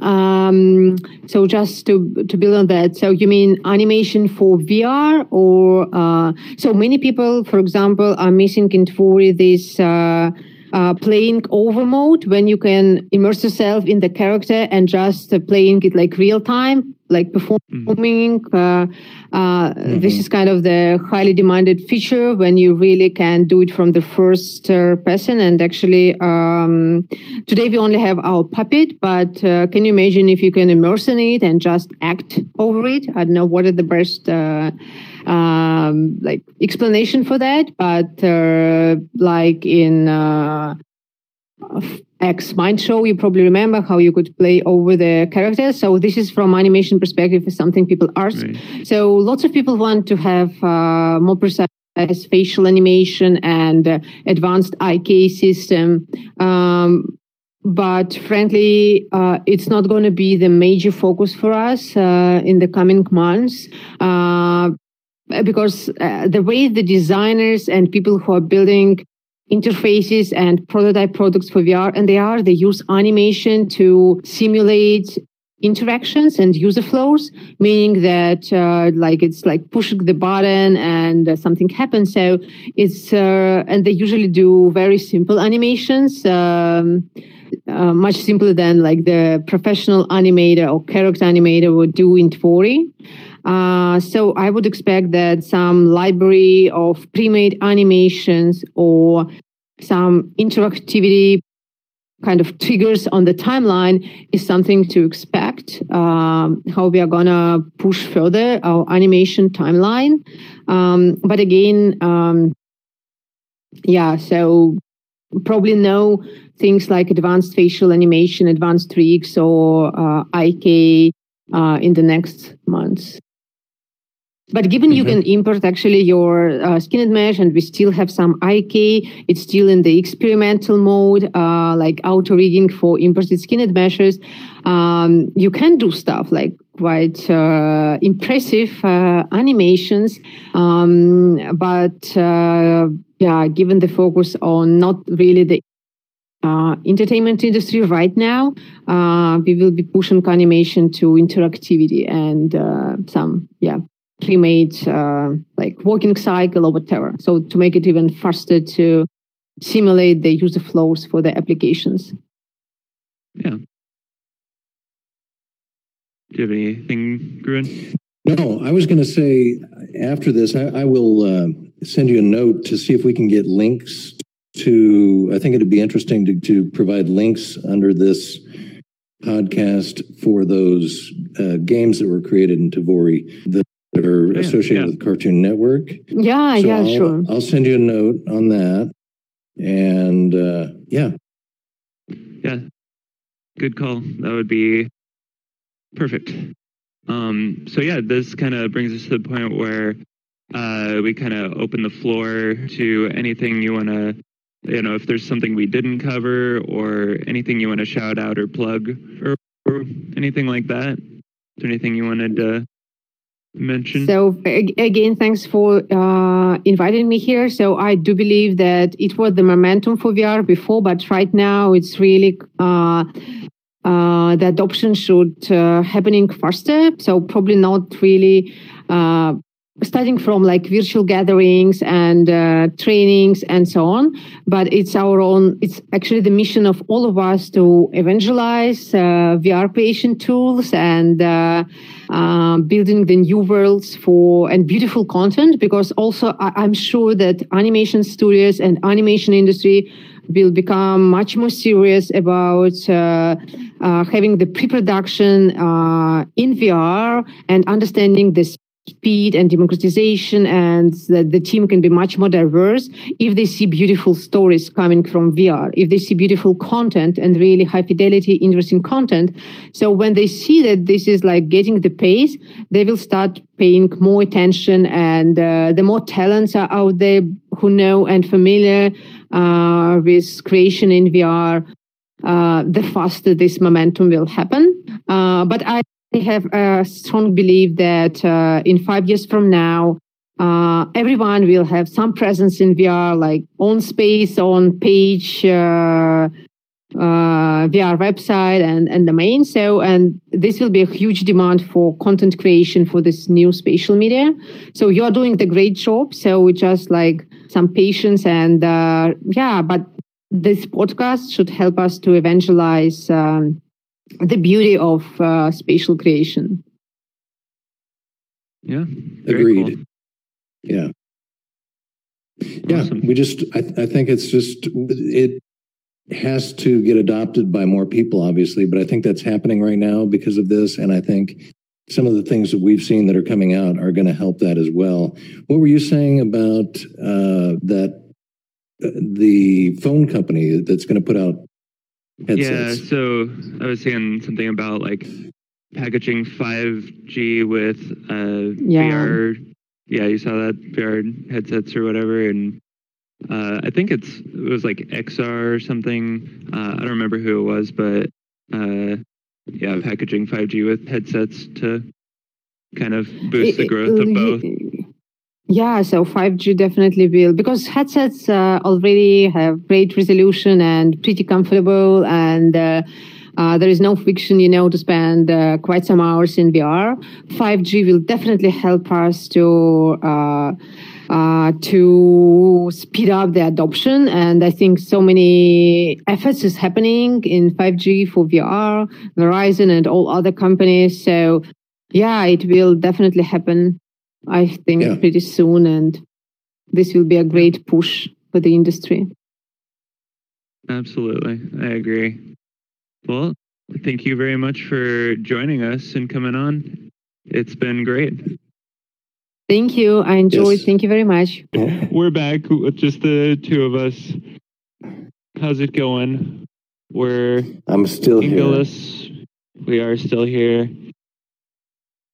um, so just to to build on that, so you mean animation for VR, or uh, so many people, for example, are missing in Tvori this. Uh, uh, playing over mode when you can immerse yourself in the character and just uh, playing it like real time like performing mm-hmm. uh, uh, mm-hmm. this is kind of the highly demanded feature when you really can do it from the first uh, person and actually um, today we only have our puppet but uh, can you imagine if you can immerse in it and just act over it i don't know what are the best uh, um, like explanation for that but uh, like in X Mind Show, you probably remember how you could play over the characters. So this is from animation perspective, is something people ask. Right. So lots of people want to have uh, more precise facial animation and uh, advanced IK system. Um, but frankly, uh, it's not going to be the major focus for us uh, in the coming months uh, because uh, the way the designers and people who are building interfaces and prototype products for VR, and they are they use animation to simulate interactions and user flows, meaning that uh, like it's like pushing the button and uh, something happens. So it's uh, and they usually do very simple animations. Um, uh, much simpler than like the professional animator or character animator would do in Tvori. Uh, so I would expect that some library of pre-made animations or some interactivity kind of triggers on the timeline is something to expect. Um, how we are gonna push further our animation timeline. Um, but again, um, yeah, so probably no things like advanced facial animation, advanced tricks, or uh, IK uh, in the next months. But given mm-hmm. you can import actually your uh, skinned mesh and we still have some IK, it's still in the experimental mode, uh, like auto rigging for imported skinned meshes. Um, you can do stuff like quite uh, impressive uh, animations. Um, but uh, yeah, given the focus on not really the uh, entertainment industry right now, uh, we will be pushing animation to interactivity and uh, some, yeah, pre-made uh, like walking cycle or whatever. So to make it even faster to simulate the user flows for the applications. Yeah. Do you have anything, Gruen? No, I was going to say after this, I, I will uh, send you a note to see if we can get links to. I think it'd be interesting to, to provide links under this podcast for those uh, games that were created in Tvori. The that are yeah, associated yeah. with Cartoon Network. Yeah, so yeah, I'll, sure. I'll send you a note on that. And uh, yeah. Yeah. Good call. That would be perfect. Um, so yeah, this kind of brings us to the point where uh, we kind of open the floor to anything you want to, you know, if there's something we didn't cover or anything you want to shout out or plug or, or anything like that. Is there anything you wanted to mention. So again, thanks for uh, inviting me here. So I do believe that it was the momentum for VR before, but right now it's really uh, uh, the adoption should uh, happening faster. So probably not really uh, starting from like virtual gatherings and uh, trainings and so on but it's our own it's actually the mission of all of us to evangelize uh, vr patient tools and uh, uh, building the new worlds for and beautiful content because also I, i'm sure that animation studios and animation industry will become much more serious about uh, uh, having the pre-production in VR and understanding this speed and democratization and that the team can be much more diverse if they see beautiful stories coming from VR, if they see beautiful content and really high fidelity, interesting content. So when they see that this is like getting the pace, they will start paying more attention and uh, the more talents are out there who know and familiar uh, with creation in VR, uh, the faster this momentum will happen. Uh, but I I have a strong belief that uh, in five years from now, uh, everyone will have some presence in VR, like on space, on page, uh, uh VR website, and, and the main. So, and this will be a huge demand for content creation for this new spatial media. So, you're doing the great job. So, we just like some patience and uh, yeah, but this podcast should help us to evangelize. Um, the beauty of uh, spatial creation. Yeah. Agreed. Cool. Yeah. Yeah. Awesome. We just, I, I think it's just, it has to get adopted by more people, obviously, but I think that's happening right now because of this. And I think some of the things that we've seen that are coming out are going to help that as well. What were you saying about uh, that? Uh, the phone company that's going to put out Yeah, so I was saying something about like packaging 5G with uh, yeah. VR. Yeah, you saw that VR headsets or whatever, and uh, I think it's it was like XR or something. Uh, I don't remember who it was, but uh, yeah, packaging 5G with headsets to kind of boost the growth of both. Yeah, so 5G definitely will because headsets uh, already have great resolution and pretty comfortable, and uh, uh, there is no friction, you know, to spend uh, quite some hours in VR. 5G will definitely help us to uh, uh, to speed up the adoption, and I think so many efforts is happening in 5G for VR, Verizon and all other companies. So yeah, it will definitely happen I think, yeah. pretty soon. And this will be a great push for the industry. Absolutely. I agree. Well, thank you very much for joining us and coming on. It's been great. Thank you. I enjoyed. Yes. Thank you very much. *laughs* We're back with just the two of us. How's it going? We're I'm still Inglis. here. We are still here.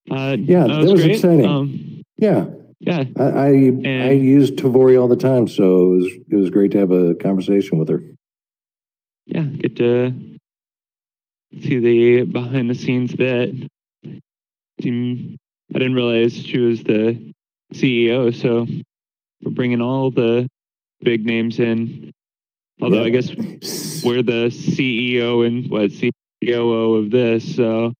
Uh, yeah, that was, that was exciting. Um, yeah. Yeah. I I, I use Tvori all the time, so it was it was great to have a conversation with her. Yeah, get to see the behind the scenes bit. I didn't realize she was the CEO, so we're bringing all the big names in. Although yeah. I guess we're the CEO and what COO of this, so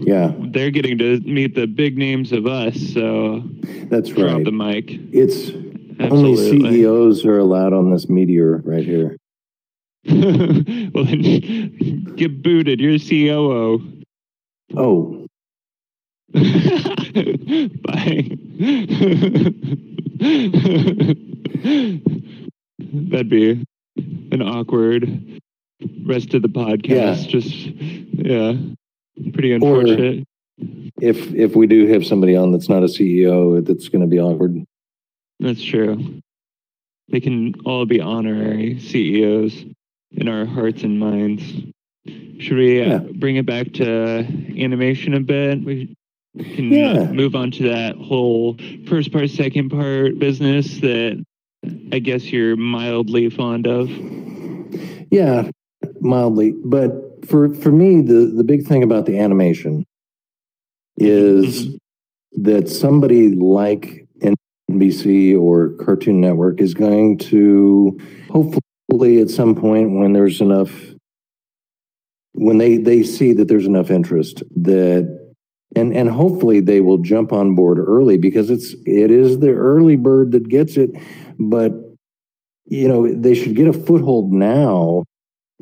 yeah, they're getting to meet the big names of us. So that's right. Drop the mic. It's Absolutely. only CEOs are allowed on this meteor right here. *laughs* well, then get booted. You're COO. Oh. *laughs* Bye. *laughs* That'd be an awkward rest of the podcast. Yeah. Just yeah. Pretty unfortunate. Or if if we do have somebody on that's not a CEO, that's going to be awkward. That's true. They can all be honorary CEOs in our hearts and minds. Should we uh, yeah. bring it back to animation a bit? We can yeah. move on to that whole first part, second part business that I guess you're mildly fond of. Yeah, mildly. But for for me, the the big thing about the animation is mm-hmm. that somebody like NBC or Cartoon Network is going to hopefully at some point when there's enough when they they see that there's enough interest that and and hopefully they will jump on board early because it's it is the early bird that gets it but you know they should get a foothold now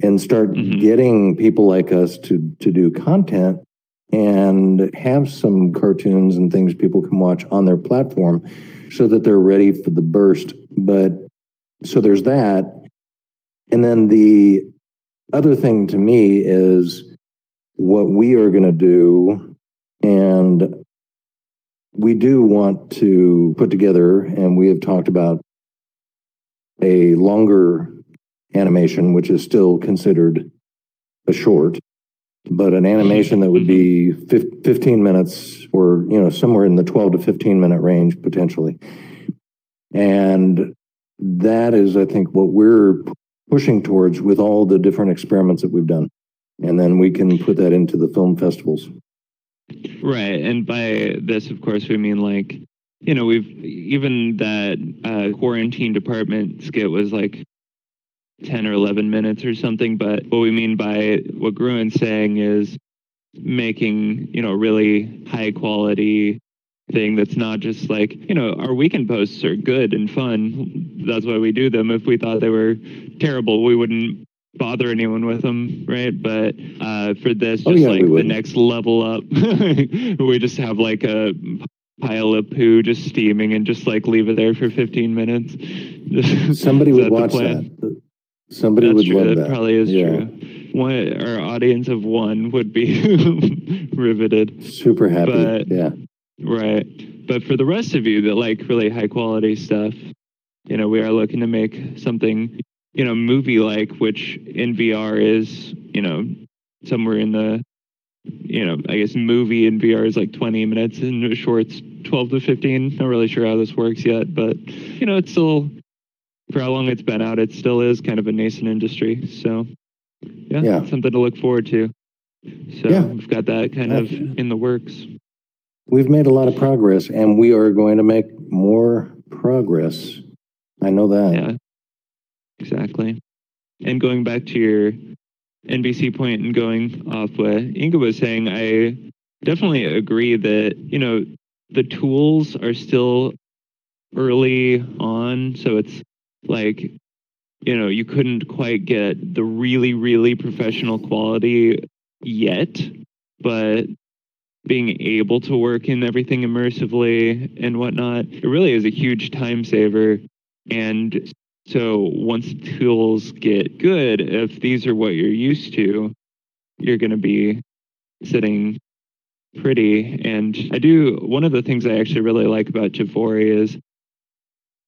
and start Mhm. getting people like us to to do content and have some cartoons and things people can watch on their platform so that they're ready for the burst but so there's that and then the other thing to me is what we are going to do and we do want to put together and we have talked about a longer animation which is still considered a short but an animation that would be 15 minutes or you know somewhere in the 12 to 15 minute range potentially. And that is i think what we're pushing towards with all the different experiments that we've done. And then we can put that into the film festivals. Right. And by this, of course, we mean like, you know, we've even that uh, quarantine department skit was like 10 or 11 minutes or something. But what we mean by what Gruen's saying is making, you know, really high quality thing that's not just like, you know, our weekend posts are good and fun. That's why we do them. If we thought they were terrible, we wouldn't bother anyone with them, right? But uh, for this, just Oh, yeah, like the next level up, *laughs* we just have like a pile of poo just steaming and just like leave it there for 15 minutes. *laughs* somebody would watch that somebody That's would true. love that, that probably is Yeah. true. One, our audience of one would be *laughs* riveted. super happy But- yeah Right. But for the rest of you that like really high quality stuff, you know, we are looking to make something, you know, movie like, which in VR is, you know, somewhere in the, you know, I guess movie in VR is like 20 minutes and shorts 12 to 15. Not really sure how this works yet, but, you know, it's still, for how long it's been out, it still is kind of a nascent industry. So, yeah, Yeah. something to look forward to. So Yeah. we've got that kind of in the works. we've made a lot of progress and we are going to make more progress i know that Yeah, exactly. And going back to your NBC point and going off what Inga was saying, I definitely agree that, you know, the tools are still early on. So it's like, you know, you couldn't quite get the really, really professional quality yet, but being able to work in everything immersively and whatnot, it really is a huge time saver. And so once tools get good, if these are what you're used to, you're going to be sitting pretty. And I do, one of the things I actually really like about Tvori is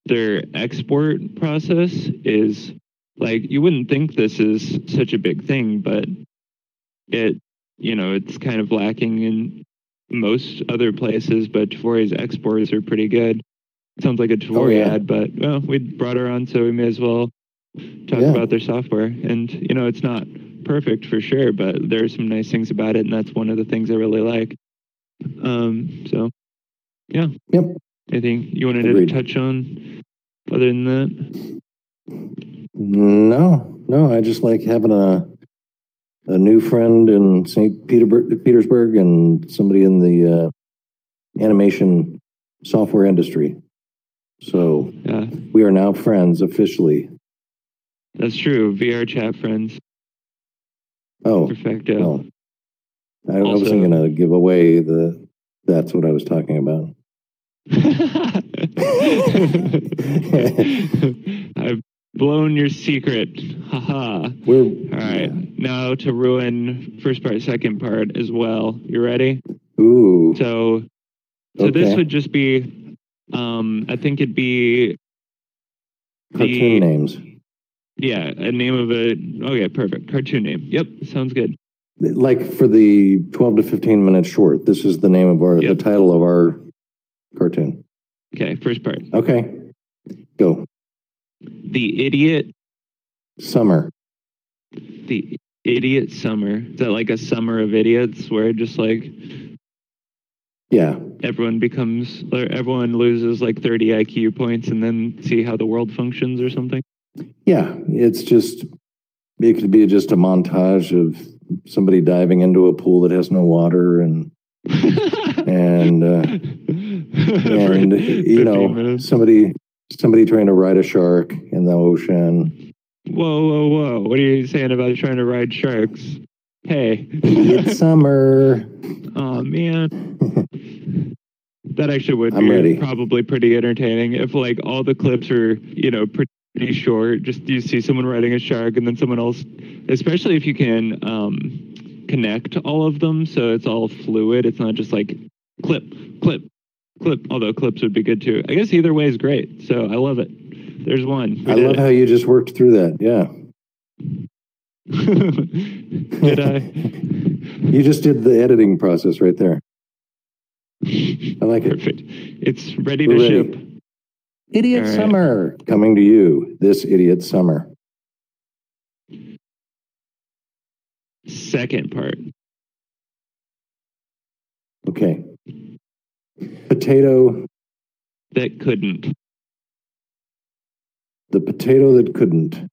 their export process is like, you wouldn't think this is such a big thing, but it, you know, it's kind of lacking in most other places, but Tvori's exports are pretty good. Sounds like a Tvori yeah. ad, but well, we brought her on, so we may as well talk Yeah. about their software. And you know, it's not perfect for sure, but there are some nice things about it, and that's one of the things I really like. Um, so yeah. Yep. Anything you wanted Agreed. to touch on other than that? no no i just like having a a new friend in st petersburg and somebody in the uh, animation software industry so Yeah, we are now friends officially that's true. VR chat friends, oh perfecto. no I, I wasn't going to give away the that's what i was talking about *laughs* I've blown your secret. Haha. we're All right. Now to ruin first part, second part as well. You ready? ooh So, so this would just be, um, I think it'd be, cartoon the- names yeah, a name of a. Oh yeah, perfect. Cartoon name. Yep, sounds good. like for the 12 to 15 minute short this is the name of our Yep. the title of our cartoon Okay, first part. okay go The idiot, summer the idiot summer. Is that like a summer of idiots where just like yeah everyone becomes, or everyone loses like 30 IQ points and then see how the world functions or something? Yeah, it's just it could be just a montage of somebody diving into a pool that has no water and *laughs* and uh, *laughs* and you know minutes. somebody somebody trying to ride a shark in the ocean. Whoa, whoa, whoa! What are you saying about trying to ride sharks? Hey, It's *laughs* summer. oh man, that actually would I'm be ready. probably pretty entertaining if like all the clips are you know pretty short. Just you see someone riding a shark and then someone else, especially if you can um, connect all of them so it's all fluid. It's not just like clip, clip, clip. Although clips would be good too. I guess either way is great. So I love it. There's one. We I love it. how you just worked through that. Yeah. *laughs* did I? You just did the editing process right there. I like it. Perfect. It's ready to We're ship. ready. Idiot All right. Summer coming to you this Idiot Summer. Second part. Okay. Potato, That couldn't. the potato that couldn't.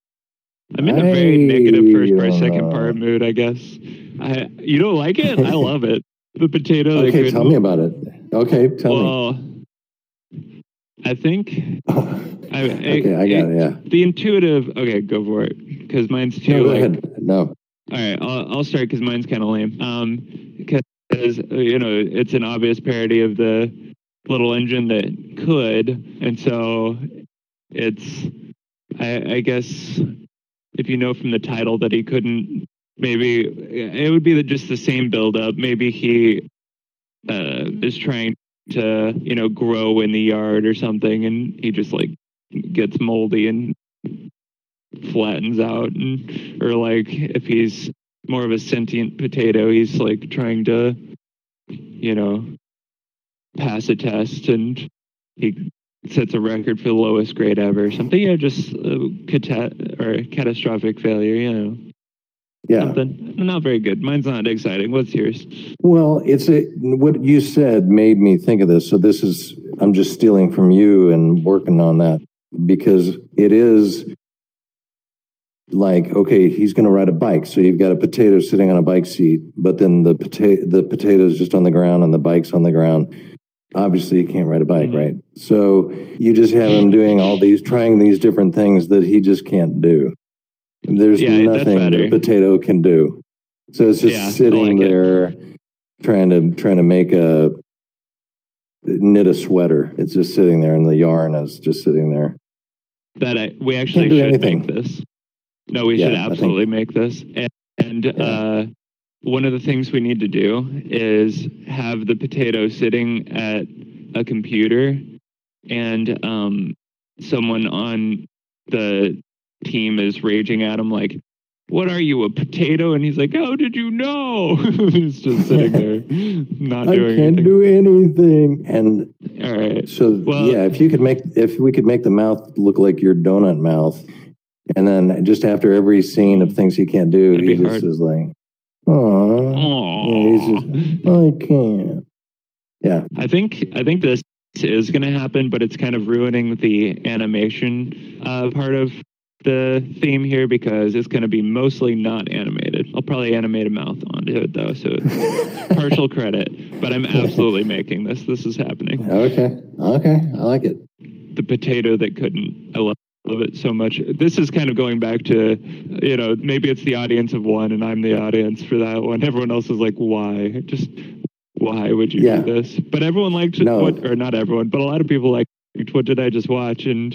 I'm in a very I negative first part, don't second part mood, I guess. I, you don't like it? I *laughs* love it. The potato that Okay, couldn't. tell me about it. Okay, tell me. well, I think *laughs* I, okay, I got it. Yeah. the intuitive. Okay, go for it because mine's too. No, go like, ahead. No. All right, I'll, I'll start because mine's kind of lame. Um, because you know it's an obvious parody of the little engine that could, and so it's. I, I guess if you know from the title that he couldn't, maybe it would be the, just the same build up. Maybe he uh, is trying to you know grow in the yard or something, and he just like gets moldy and flattens out and or like if he's more of a sentient potato. He's like trying to you know pass a test and he sets a record for the lowest grade ever or something. Yeah just uh, cata- or catastrophic failure you know. Yeah. something. Not very good. Mine's not exciting. What's yours? Well, it's a, what you said made me think of this. So this is, I'm just stealing from you and working on that because it is like, okay, he's going to ride a bike. So you've got a potato sitting on a bike seat, but then the potato, the potato is just on the ground and the bike's on the ground. Obviously, he can't ride a bike, Mhm. right? So you just have him doing all these, trying these different things that he just can't do. There's Yeah, nothing that a potato can do. So it's just Yeah, sitting like it. there trying to trying to make a knit a sweater. It's just sitting there, and the yarn is just sitting there. that I, we actually should anything. make this. No, we Yeah, should absolutely make this. And, and Yeah. uh, one of the things we need to do is have the potato sitting at a computer, and um, someone on the team is raging at him like, "What are you, a potato?" And he's like, "How did you know?" *laughs* he's just sitting there, not I doing can't anything. do anything. And All right. so, Well- yeah, if you could make if we could make the mouth look like your donut mouth, and then just after every scene of things he can't do, That'd he just hard. is like, "Oh, Aww. he's just, I can't." Yeah, I think I think this is going to happen, but it's kind of ruining the animation uh, part of the theme here because it's going to be mostly not animated. I'll probably animate a mouth onto it though, so it's *laughs* partial credit. But I'm absolutely *laughs* making this. This is happening. okay, okay, I like it. The potato that couldn't. I love. Love it so much. This is kind of going back to, you know, maybe it's the audience of one and I'm the audience for that one. Everyone else is like, why? Just why would you Yeah. do this? But everyone liked No. what, or not everyone, but a lot of people liked what did I just watch? And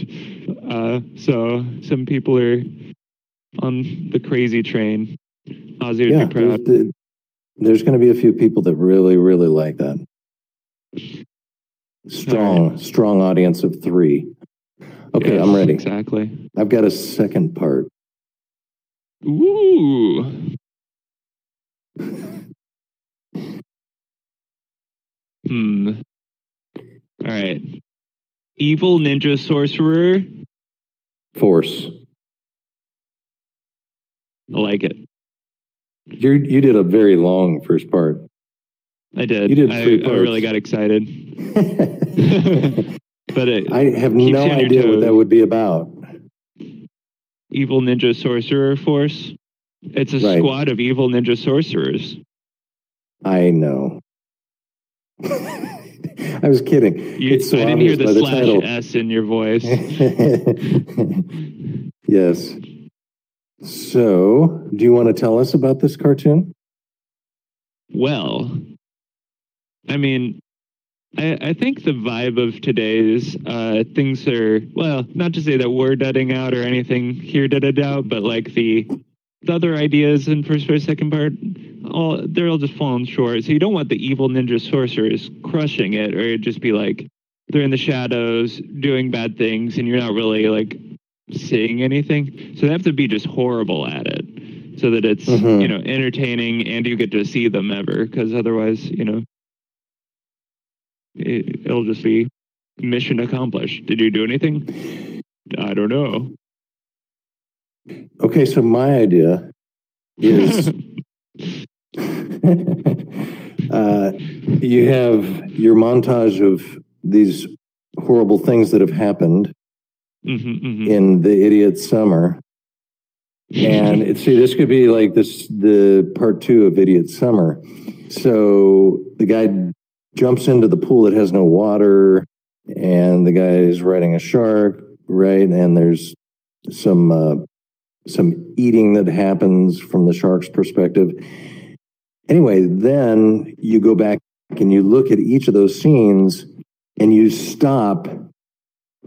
uh, so some people are on the crazy train. Ozzy would Yeah, be proud. there's, there's going to be a few people that really, really like that. Strong, strong audience of three. Okay, Yes, I'm ready. Exactly. I've got a second part. Ooh. *laughs* Hmm. All right. Evil ninja sorcerer. Force. I like it. You you did a very long first part. I did. You did I, three I really got excited. *laughs* *laughs* but it, I have no idea what that would be about. evil ninja sorcerer force. It's a Right. squad of evil ninja sorcerers. I know. *laughs* I was kidding. You, It's so I didn't hear the the slash title. S in your voice. *laughs* yes. So, do you want to tell us about this cartoon? Well, I mean, I, I think the vibe of today's uh, things are well, not to say that we're deading out or anything here deaded out, but like the the other ideas in first part, second part, all they're all just falling short. So you don't want the evil ninja sorcerers crushing it, or it'd just be like they're in the shadows doing bad things, and you're not really like seeing anything. So they have to be just horrible at it. So that it's Mhm. you know entertaining and you get to see them ever because otherwise you know it, it'll just be mission accomplished. Did you do anything? I don't know. Okay, so my idea is *laughs* *laughs* uh, you have your montage of these horrible things that have happened Mhm, mhm. in the idiot summer. And it, see, this could be like this the part two of Idiot Summer. So the guy jumps into the pool that has no water, and the guy is riding a shark, right? And there's some uh, some eating that happens from the shark's perspective. Anyway, then you go back and you look at each of those scenes, and you stop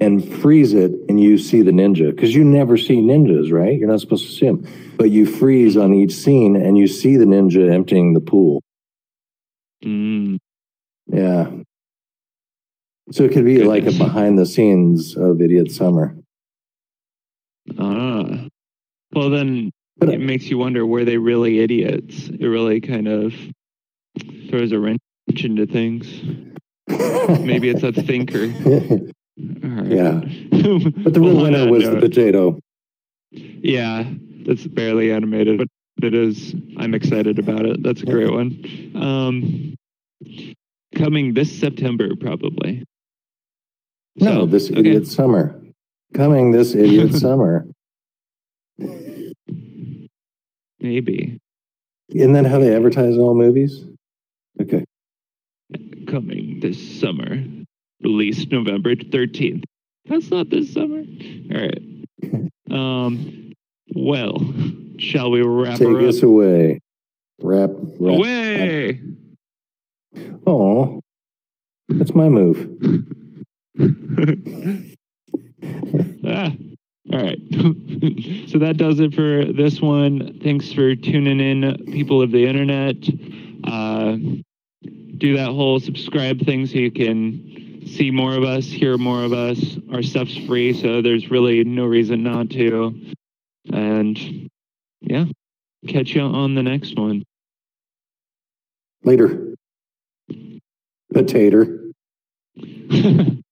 and freeze it and you see the ninja because you never see ninjas right you're not supposed to see them but you freeze on each scene and you see the ninja emptying the pool Mm, yeah so it could be like a behind the scenes of idiot summer ah. Well, then but it makes you wonder were they really idiots? It really kind of throws a wrench into things. *laughs* Maybe it's a thinker. *laughs* Right. yeah but the real Well, winner was the potato Yeah, that's barely animated, but it is. I'm excited about it. That's a great one. Um, coming this September, probably. no So, this okay. idiot summer coming this idiot *laughs* summer Maybe isn't that how they advertise all movies okay coming this summer. Released November 13th. That's not this summer. All right. *laughs* Um. Well, shall we wrap take her up? us away wrap, wrap. Away. Oh that's my move *laughs* ah, all right. *laughs* so that does it for this one. Thanks for tuning in, people of the internet. Uh, do that whole subscribe thing so you can see more of us, hear more of us. Our stuff's free, so there's really no reason not to. And yeah, catch you on the next one. later potato *laughs*